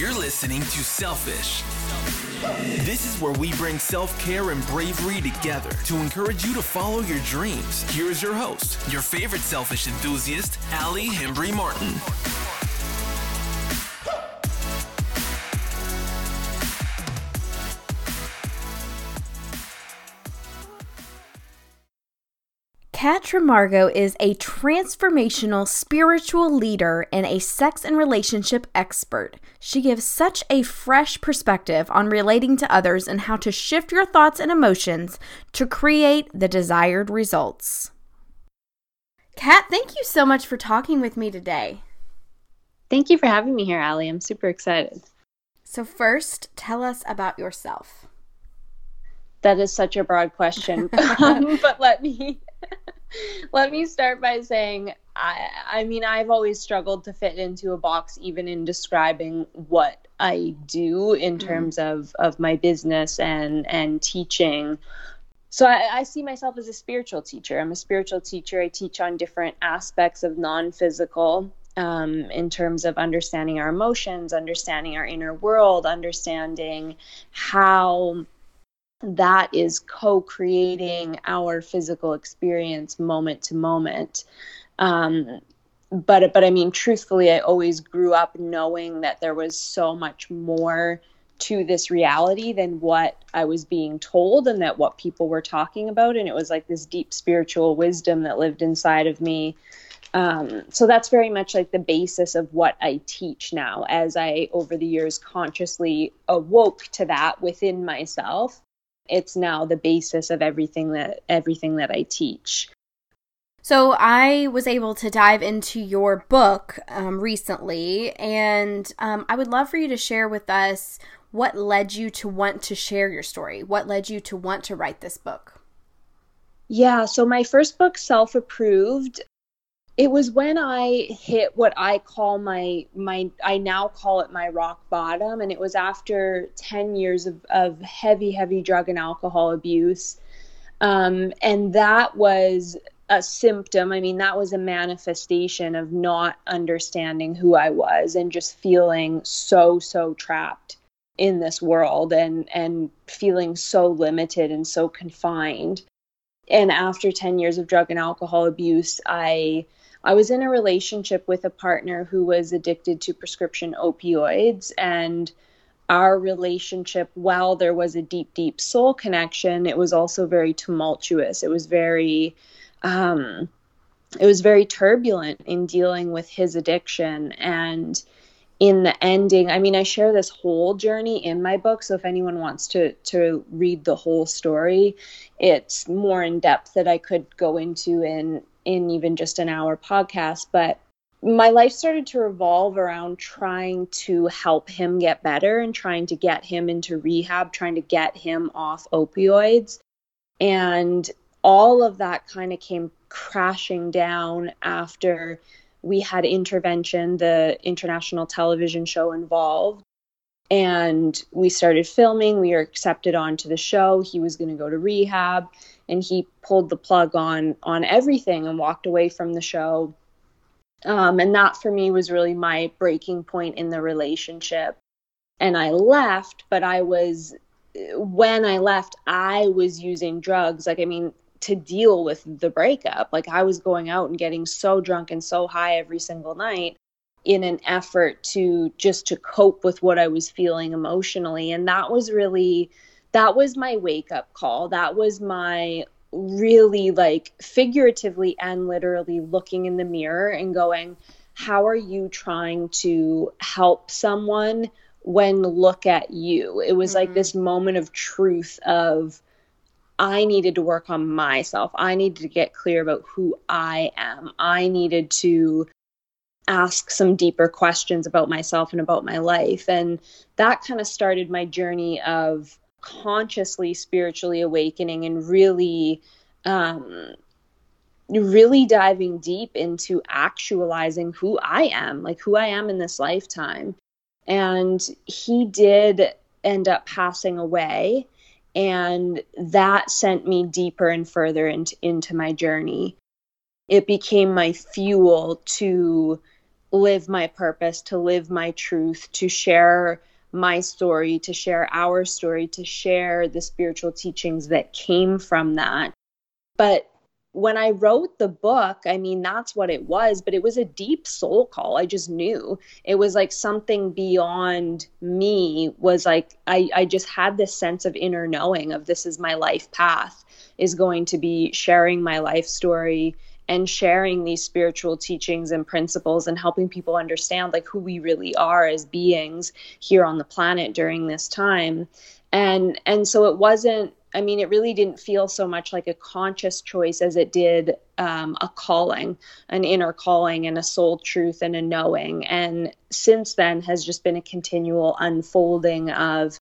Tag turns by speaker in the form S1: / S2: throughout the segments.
S1: You're listening to Selfish. This is where we bring self care and bravery together to encourage you to follow your dreams. Here is your host, your favorite selfish enthusiast, Ali Hembry Martin.
S2: Kat Trimargo is a transformational spiritual leader and a sex and relationship expert. She gives such a fresh perspective on relating to others and how to shift your thoughts and emotions to create the desired results. Kat, thank you so much for talking with me today.
S3: Thank you for having me here, Ali. I'm super excited.
S2: So, first, tell us about yourself.
S3: That is such a broad question, um, but let me let me start by saying I, I mean, I've always struggled to fit into a box, even in describing what I do in mm-hmm. terms of, of my business and, and teaching. So I, I, see myself as a spiritual teacher. I'm a spiritual teacher. I teach on different aspects of non-physical um, in terms of understanding our emotions, understanding our inner world, understanding how that is co-creating our physical experience moment to moment. Um, but but i mean truthfully i always grew up knowing that there was so much more to this reality than what i was being told and that what people were talking about. And it was like this deep spiritual wisdom that lived inside of me. Um, so that's very much like the basis of what I teach now as I, over the years, consciously awoke to that within myself it's now the basis of everything that everything that I teach.
S2: So I was able to dive into your book um, recently, and um, I would love for you to share with us what led you to want to share your story. What led you to want to write this book?
S3: Yeah, so my first book, Self Approved, it was when I hit what I call my my I now call it my rock bottom. And it was after 10 years of, of heavy heavy drug and alcohol abuse. Um, and that was a symptom. I mean that was a manifestation of not understanding who I was and just feeling so so trapped in this world and and feeling so limited and so confined. And after 10 years of drug and alcohol abuse I I was in a relationship with a partner who was addicted to prescription opioids and our relationship while there was a deep deep soul connection it was also very tumultuous. It was very um it was very turbulent in dealing with his addiction. And in the ending i mean i share this whole journey in my book so if anyone wants to to read the whole story it's more in depth that i could go into in in even just an hour podcast, but my life started to revolve around trying to help him get better and trying to get him into rehab, trying to get him off opioids. And all of that kind of came crashing down after we had intervention, the international television show involved. And we started filming. We were accepted onto the show. He was going to go to rehab and he pulled the plug on on everything and walked away from the show. Um, and that for me was really my breaking point in the relationship. And i left but i was when i left i was using drugs like i mean to deal with the breakup. Like i was going out and getting so drunk and so high every single night in an effort to just to cope with what i was feeling emotionally. And that was really that was my wake up call. That was my really like figuratively and literally looking in the mirror and going, how are you trying to help someone when look at you? It was mm-hmm. like this moment of truth of I needed to work on myself. I needed to get clear about who I am. I needed to ask some deeper questions about myself and about my life. And that kind of started my journey of consciously spiritually awakening and really um really diving deep into actualizing who I am, like who I am in this lifetime. And he did end up passing away. And that sent me deeper and further into, into my journey. It became my fuel to live my purpose, to live my truth, to share my story, to share our story, to share the spiritual teachings that came from that. But when I wrote the book, I mean, that's what it was, but it was a deep soul call. I just knew it was like something beyond me was like, I, I just had this sense of inner knowing of this is my life path, is going to be sharing my life story and sharing these spiritual teachings and principles and helping people understand like who we really are as beings here on the planet during this time and and so it wasn't I mean, it really didn't feel so much like a conscious choice as it did um, a calling, an inner calling, and a soul truth and a knowing. And since then has just been a continual unfolding of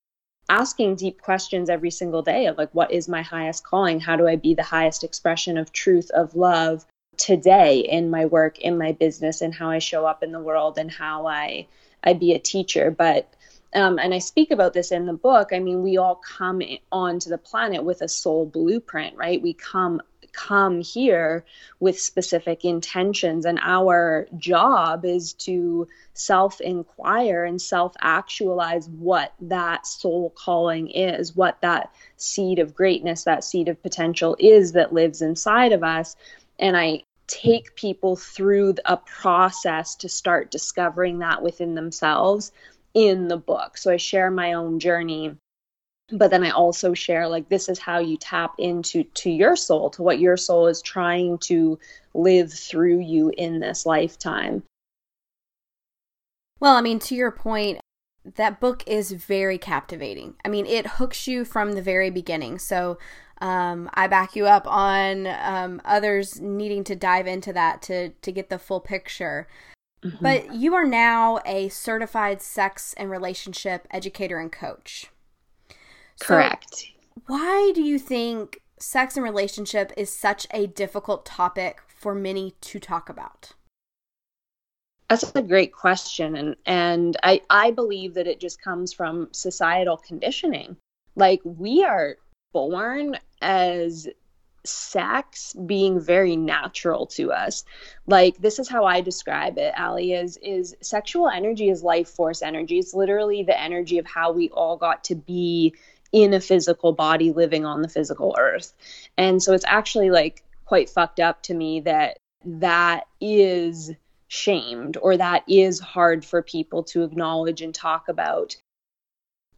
S3: asking deep questions every single day of like, what is my highest calling? How do I be the highest expression of truth, of love today in my work, in my business, and how I show up in the world and how I I be a teacher. But um, and I speak about this in the book. I mean, we all come onto the planet with a soul blueprint, right? We come come here with specific intentions, and our job is to self inquire and self actualize what that soul calling is, what that seed of greatness, that seed of potential is that lives inside of us. And I take people through a process to start discovering that within themselves in the book. So I share my own journey but then I also share like this is how you tap into to your soul, to what your soul is trying to live through you in this lifetime.
S2: Well, I mean, to your point, that book is very captivating. I mean, it hooks you from the very beginning. So um, I back you up on um, others needing to dive into that to to get the full picture. Mm-hmm. But you are now a certified sex and relationship educator and coach.
S3: Correct.
S2: why do you think sex and relationship is such a difficult topic for many to talk about?
S3: That's a great question and and I I believe that it just comes from societal conditioning. Like we are born as sex being very natural to us. Like this is how I describe it, Ali, is is sexual energy is life force energy. It's literally the energy of how we all got to be in a physical body living on the physical earth. And so it's actually like quite fucked up to me that that is shamed or that is hard for people to acknowledge and talk about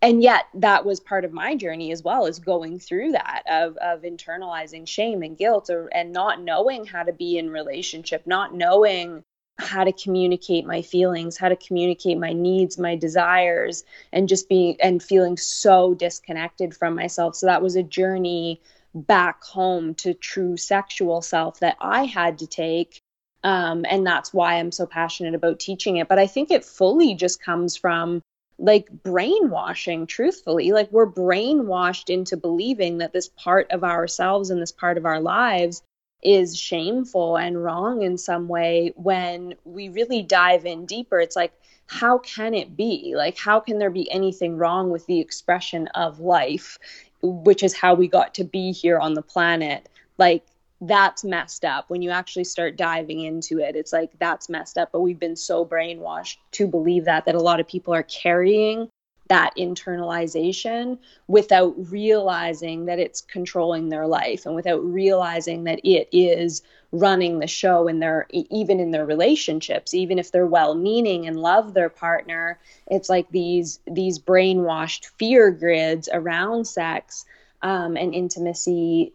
S3: and yet that was part of my journey as well as going through that of, of internalizing shame and guilt or, and not knowing how to be in relationship not knowing how to communicate my feelings how to communicate my needs my desires and just being and feeling so disconnected from myself. So that was a journey back home to true sexual self that i had to take. Um, and that's why i'm so passionate about teaching it. But i think it fully just comes from like brainwashing truthfully. Like we're brainwashed into believing that this part of ourselves and this part of our lives is shameful and wrong in some way when we really dive in deeper. It's like how can it be? Like how can there be anything wrong with the expression of life which is how we got to be here on the planet? Like that's messed up. When you actually start diving into it it's like that's messed up. But we've been so brainwashed to believe that that a lot of people are carrying that internalization without realizing that it's controlling their life and without realizing that it is running the show in their even in their relationships even if they're well meaning and love their partner. It's like these these brainwashed fear grids around sex um, and intimacy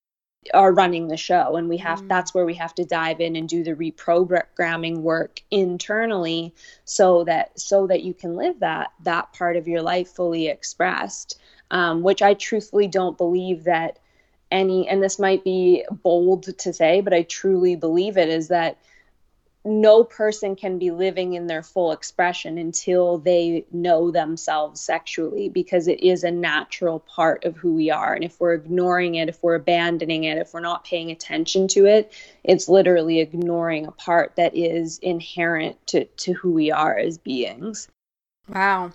S3: are running the show and we have mm. that's where we have to dive in and do the reprogramming work internally so that so that you can live that that part of your life fully expressed um, which i truthfully don't believe that any and this might be bold to say but i truly believe it is that no person can be living in their full expression until they know themselves sexually because it is a natural part of who we are. And if we're ignoring it, if we're abandoning it, if we're not paying attention to it, it's literally ignoring a part that is inherent to, to who we are as beings.
S2: Wow.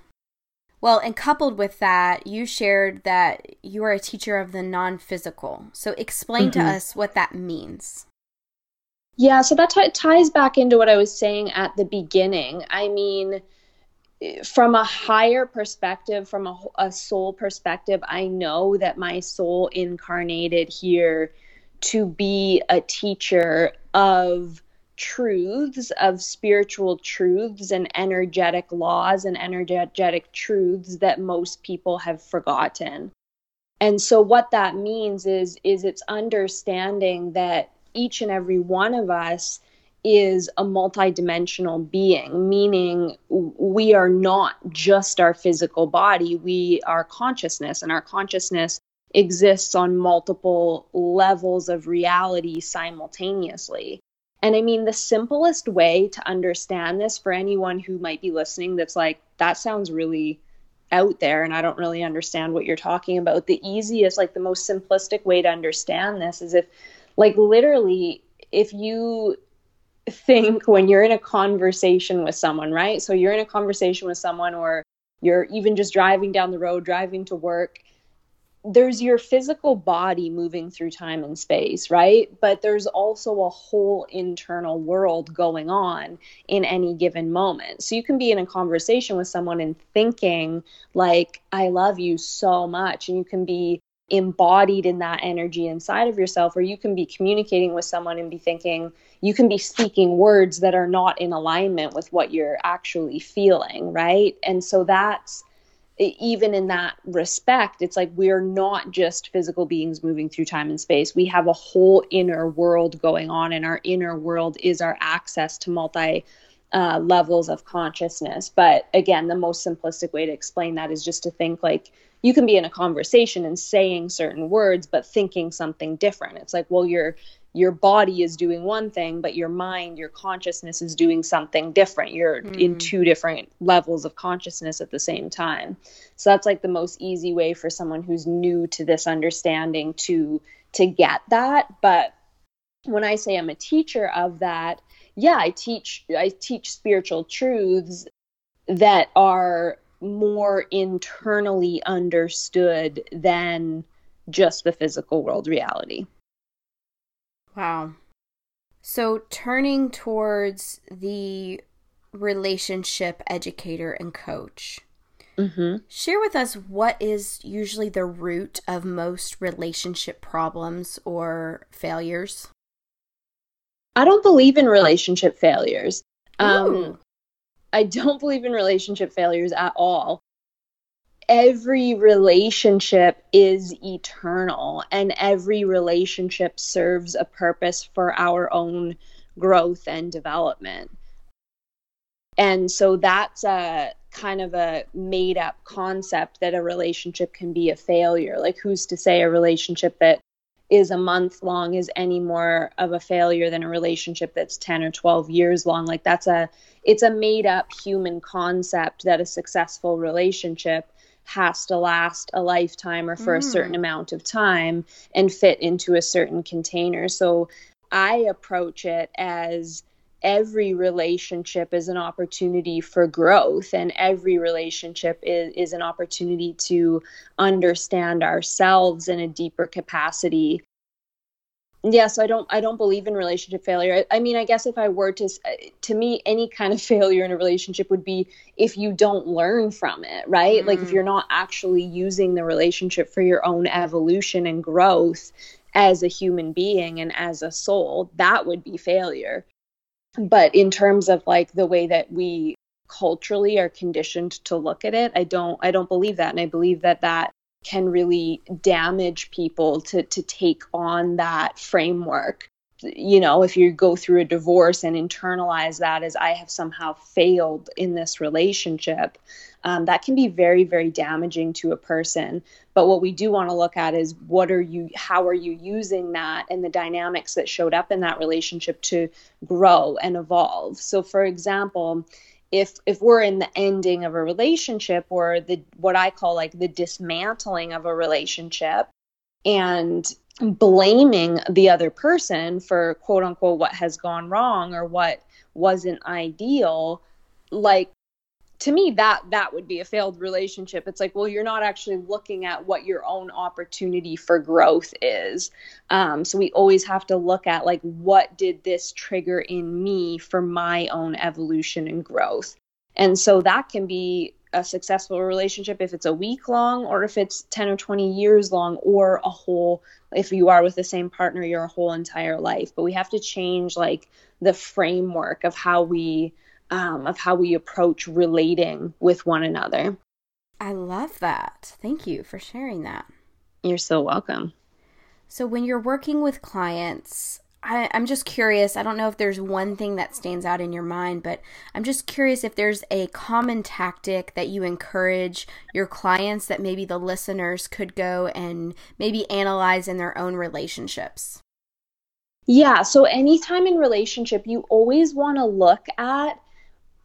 S2: Well, and coupled with that, you shared that you are a teacher of the non physical. So explain mm-hmm. to us what that means.
S3: Yeah, so that t- ties back into what I was saying at the beginning. I mean, from a higher perspective, from a, a soul perspective, I know that my soul incarnated here to be a teacher of truths, of spiritual truths and energetic laws and energetic truths that most people have forgotten. And so what that means is is it's understanding that each and every one of us is a multidimensional being, meaning we are not just our physical body, we are consciousness, and our consciousness exists on multiple levels of reality simultaneously. And I mean, the simplest way to understand this for anyone who might be listening that's like, that sounds really out there and I don't really understand what you're talking about. The easiest, like the most simplistic way to understand this is if, like, literally, if you think when you're in a conversation with someone, right? So you're in a conversation with someone, or you're even just driving down the road, driving to work. There's your physical body moving through time and space, right? But there's also a whole internal world going on in any given moment. So you can be in a conversation with someone and thinking, like, I love you so much. And you can be embodied in that energy inside of yourself, or you can be communicating with someone and be thinking, you can be speaking words that are not in alignment with what you're actually feeling, right? And so that's even in that respect, it's like we're not just physical beings moving through time and space. We have a whole inner world going on, and our inner world is our access to multi uh, levels of consciousness. But again, the most simplistic way to explain that is just to think like you can be in a conversation and saying certain words, but thinking something different. It's like, well, your your body is doing one thing, but your mind, your consciousness is doing something different. You're mm. in two different levels of consciousness at the same time. So that's like the most easy way for someone who's new to this understanding to to get that. But when I say I'm a teacher of that, yeah, I teach I teach spiritual truths that are more internally understood than just the physical world reality.
S2: Wow. So turning towards the relationship educator and coach. Mm-hmm. Share with us what is usually the root of most relationship problems or failures.
S3: I don't believe in relationship failures. Um, I don't believe in relationship failures at all. Every relationship is eternal, and every relationship serves a purpose for our own growth and development. And so that's a kind of a made up concept that a relationship can be a failure. Like, who's to say a relationship that is a month long is any more of a failure than a relationship that's 10 or 12 years long like that's a it's a made up human concept that a successful relationship has to last a lifetime or for mm. a certain amount of time and fit into a certain container so i approach it as every relationship is an opportunity for growth and every relationship is, is an opportunity to understand ourselves in a deeper capacity yeah so i don't i don't believe in relationship failure I, I, mean i guess if i were to to me any kind of failure in a relationship would be if you don't learn from it right mm. like if mm. you're not actually using the relationship for your own evolution and growth as a human being and as a soul that would be failure but in terms of like the way that we culturally are conditioned to look at it i don't i don't believe that. And i believe that that can really damage people to to take on that framework. You know if you go through a divorce and internalize that as i have somehow failed in this relationship um, that can be very very damaging to a person but what we do want to look at is what are you how are you using that and the dynamics that showed up in that relationship to grow and evolve? So for example if if we're in the ending of a relationship or the what i call like the dismantling of a relationship and blaming the other person for quote unquote what has gone wrong or what wasn't ideal like to me that that would be a failed relationship. It's like well you're not actually looking at what your own opportunity for growth is. Um, so we always have to look at like what did this trigger in me for my own evolution and growth? And so that can be a successful relationship if it's a week long or if it's 10 or 20 years long or a whole if you are with the same partner your whole entire life. But we have to change like the framework of how we um, of how we approach relating with one another
S2: i love that thank you for sharing that
S3: you're so welcome
S2: so when you're working with clients I, am just curious. I don't know if there's one thing that stands out in your mind, but I'm just curious if there's a common tactic that you encourage your clients that maybe the listeners could go and maybe analyze in their own relationships.
S3: Yeah. So, anytime in relationship, you always want to look at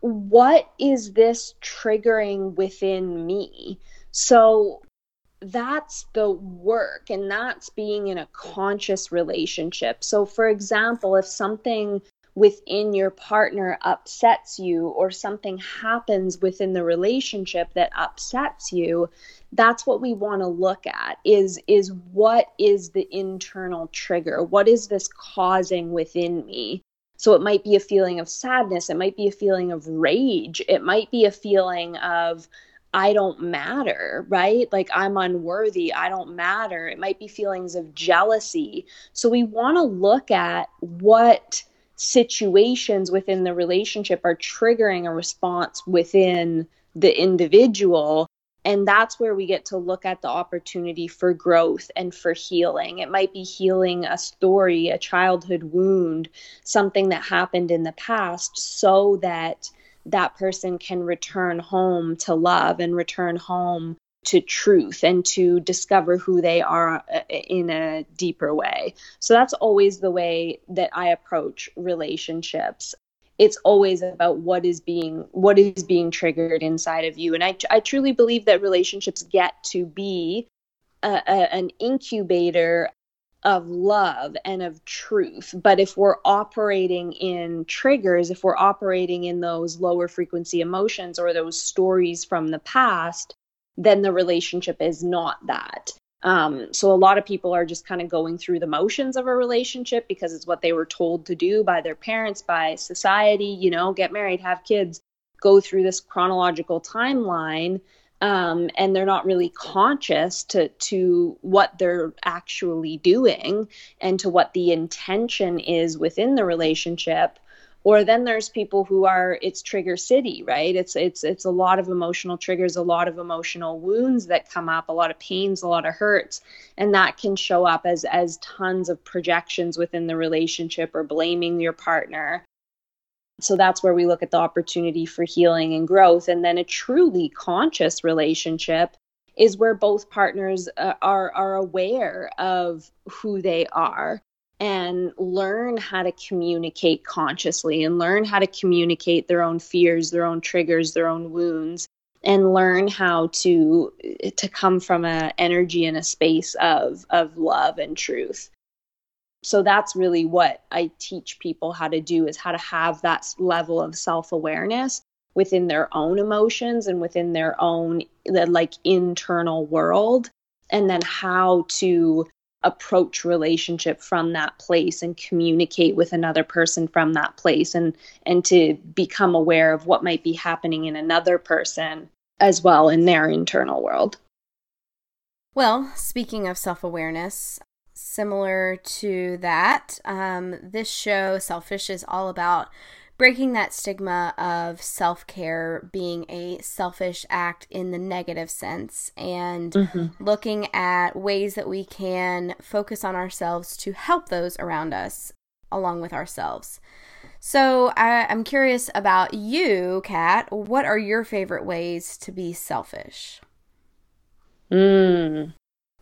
S3: what is this triggering within me? So, that's the work and that's being in a conscious relationship. So, for example, if something within your partner upsets you or something happens within the relationship that upsets you that's what we want to look at is is what is the internal trigger what is this causing within me so it might be a feeling of sadness it might be a feeling of rage it might be a feeling of I don't matter, right? Like I'm unworthy, I don't matter. It might be feelings of jealousy. So we want to look at what situations within the relationship are triggering a response within the individual. And that's where we get to look at the opportunity for growth and for healing. It might be healing a story, a childhood wound, something that happened in the past, so that that person can return home to love and return home to truth and to discover who they are uh, in a deeper way. So that's always the way that I approach relationships. It's always about what is being what is being triggered inside of you and I I truly believe that relationships get to be a, a, an incubator of love and of truth. But if we're operating in triggers, if we're operating in those lower frequency emotions or those stories from the past, then the relationship is not that. Um, so a lot of people are just kind of going through the motions of a relationship because it's what they were told to do by their parents, by society, you know, get married, have kids, go through this chronological timeline um, and they're not really conscious to to what they're actually doing and to what the intention is within the relationship or then there's people who are it's trigger city right? It's it's it's a lot of emotional triggers a lot of emotional wounds that come up a lot of pains a lot of hurts. And that can show up as as tons of projections within the relationship or blaming your partner. So that's where we look at the opportunity for healing and growth. And then a truly conscious relationship is where both partners uh, are are aware of who they are and learn how to communicate consciously and learn how to communicate their own fears, their own triggers, their own wounds and learn how to to come from a energy and a space of of love and truth. So that's really what i teach people how to do is how to have that level of self-awareness within their own emotions and within their own like internal world and then how to approach relationship from that place and communicate with another person from that place and and to become aware of what might be happening in another person as well in their internal world
S2: well, speaking of self awareness, similar to that. Um, this show, Selfish, is all about breaking that stigma of self care being a selfish act in the negative sense and mm-hmm. looking at ways that we can focus on ourselves to help those around us along with ourselves. So I, am curious about you, Kat. What are your favorite ways to be selfish?
S3: Mm,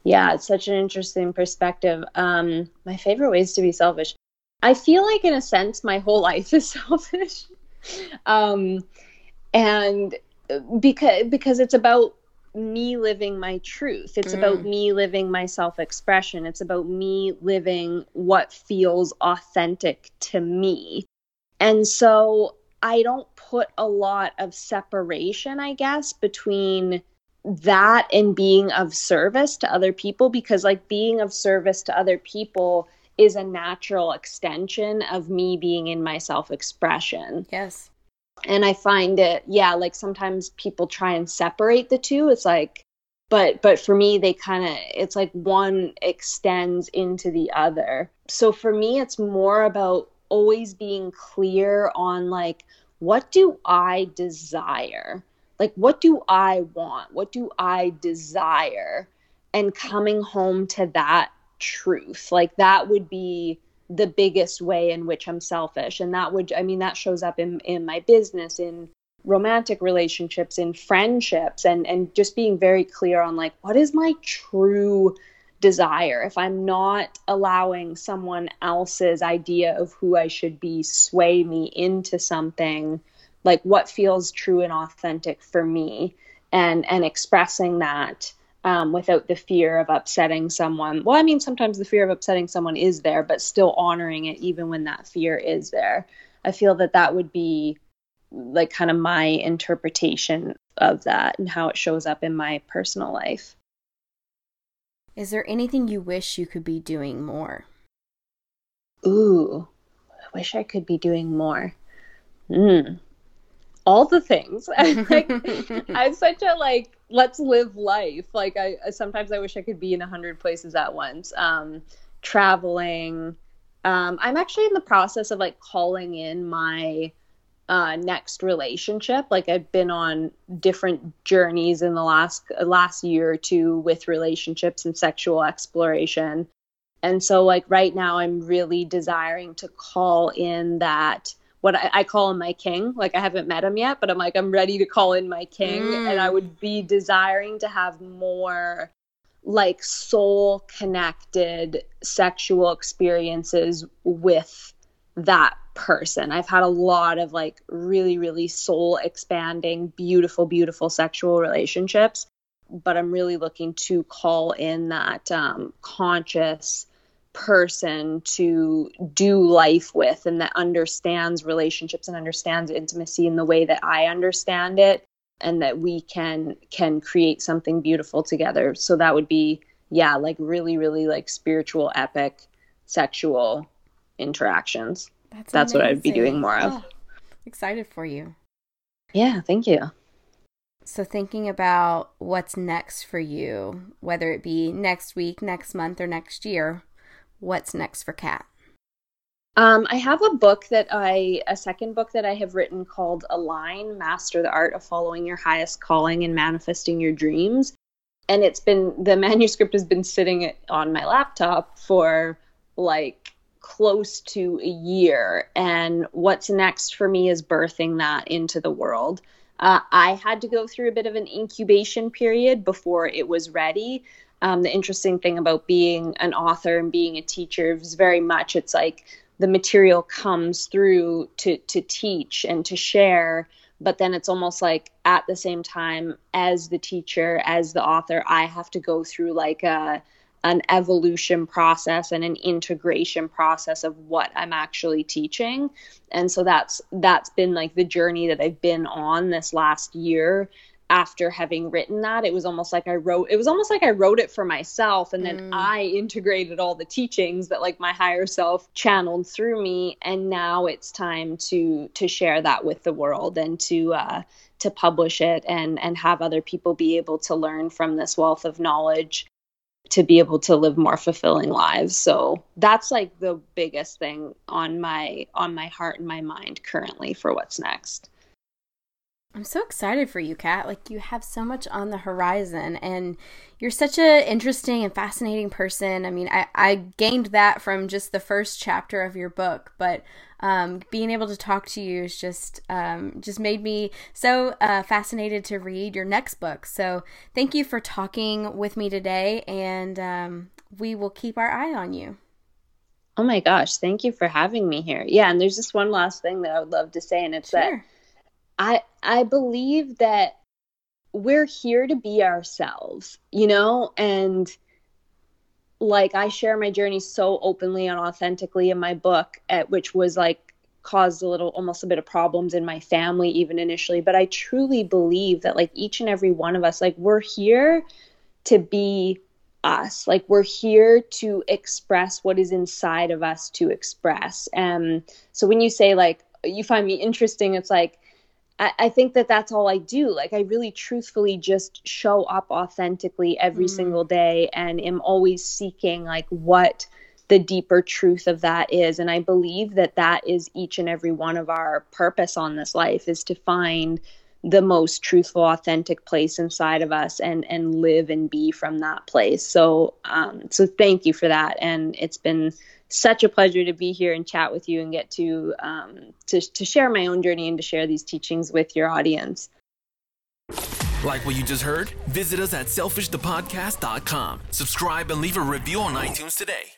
S3: yeah, it's such an interesting perspective. Um, my favorite ways to be selfish. I feel like, in a sense, my whole life is selfish, um, and because because it's about me living my truth. It's mm. about me living my self expression. It's about me living what feels authentic to me. And so I don't put a lot of separation, I guess, between that and being of service to other people because like being of service to other people is a natural extension of me being in my self expression.
S2: Yes.
S3: And I find it, yeah, like sometimes people try and separate the two. It's like, but but for me they kind of it's like one extends into the other so for me it's more about always being clear on like what do i desire like what do i want what do i desire and coming home to that truth. Like that would be the biggest way in which i'm selfish. And that would i mean that shows up in in my business in romantic relationships in friendships and and just being very clear on like what is my true desire? If i'm not allowing someone else's idea of who i should be sway me into something like what feels true and authentic for me? And and expressing that um, without the fear of upsetting someone well i mean sometimes the fear of upsetting someone is there but still honoring it even when that fear is there i feel that that would be like kind of my interpretation of that and how it shows up in my personal life.
S2: Is there anything you wish you could be doing more?
S3: Ooh, I wish I could be doing more. Mm. All the things. like, I'm such a like, let's live life. Like I sometimes I wish I could be in a hundred places at once. Um, traveling. Um, I'm actually in the process of like calling in my uh, next relationship. Like I've been on different journeys in the last last year or two with relationships and sexual exploration. And so like right now I'm really desiring to call in that what I, I, call him my king. Like I haven't met him yet, but I'm like I'm ready to call in my king mm. and I would be desiring to have more like soul connected sexual experiences with that person. I've had a lot of like really, really soul expanding, beautiful, beautiful sexual relationships. But I'm really looking to call in that um, conscious person to do life with and that understands relationships and understands intimacy in the way that I understand it and that we can can create something beautiful together. So that would be yeah, like really really like spiritual epic sexual interactions. That's, That's what I'd be doing more of. Oh,
S2: excited for you.
S3: Yeah, thank you.
S2: So, thinking about what's next for you, whether it be next week, next month, or next year, what's next for Kat?
S3: Um, I have a book that I, a second book that I have written called Align Master the Art of Following Your Highest Calling and Manifesting Your Dreams. And it's been, the manuscript has been sitting on my laptop for like close to a year. And what's next for me is birthing that into the world. Uh, I had to go through a bit of an incubation period before it was ready. Um, the interesting thing about being an author and being a teacher is very much it's like the material comes through to to teach and to share but then it's almost like at the same time as the teacher as the author i have to go through like a an evolution process and an integration process of what I'm actually teaching. And so that's that's been like the journey that I've been on this last year after having written that it was almost like i wrote it was almost like i wrote it for myself and then mm. i integrated all the teachings that like my higher self channeled through me and now it's time to to share that with the world and to uh to publish it and and have other people be able to learn from this wealth of knowledge to be able to live more fulfilling lives so that's like the biggest thing on my on my heart and my mind currently for what's next
S2: I'm so excited for you, Kat. Like you have so much on the horizon and you're such an interesting and fascinating person. I mean, I, I gained that from just the first chapter of your book, but um, being able to talk to you is just um, just made me so uh, fascinated to read your next book. So thank you for talking with me today, and um, we will keep our eye on you.
S3: Oh my gosh, thank you for having me here. Yeah, and there's just one last thing that I would love to say, and it's sure. that I I believe that we're here to be ourselves, you know, and like I share my journey so openly and authentically in my book, at which was like caused a little almost a bit of problems in my family even initially. But i truly believe that like each and every one of us like we're here to be us. Like we're here to express what is inside of us to express. And so when you say like you find me interesting it's like I, I think that that's all I do. Like, I really truthfully just show up authentically every mm. single day and am always seeking, like, what the deeper truth of that is and i believe that that is each and every one of our purpose on this life is to find the most truthful authentic place inside of us and and live and be from that place. So um so thank you for that. And it's been such a pleasure to be here and chat with you and get to um to, to share my own journey and to share these teachings with your audience.
S1: Like what you just heard? Visit us at selfishthepodcast.com subscribe and leave a review on itunes today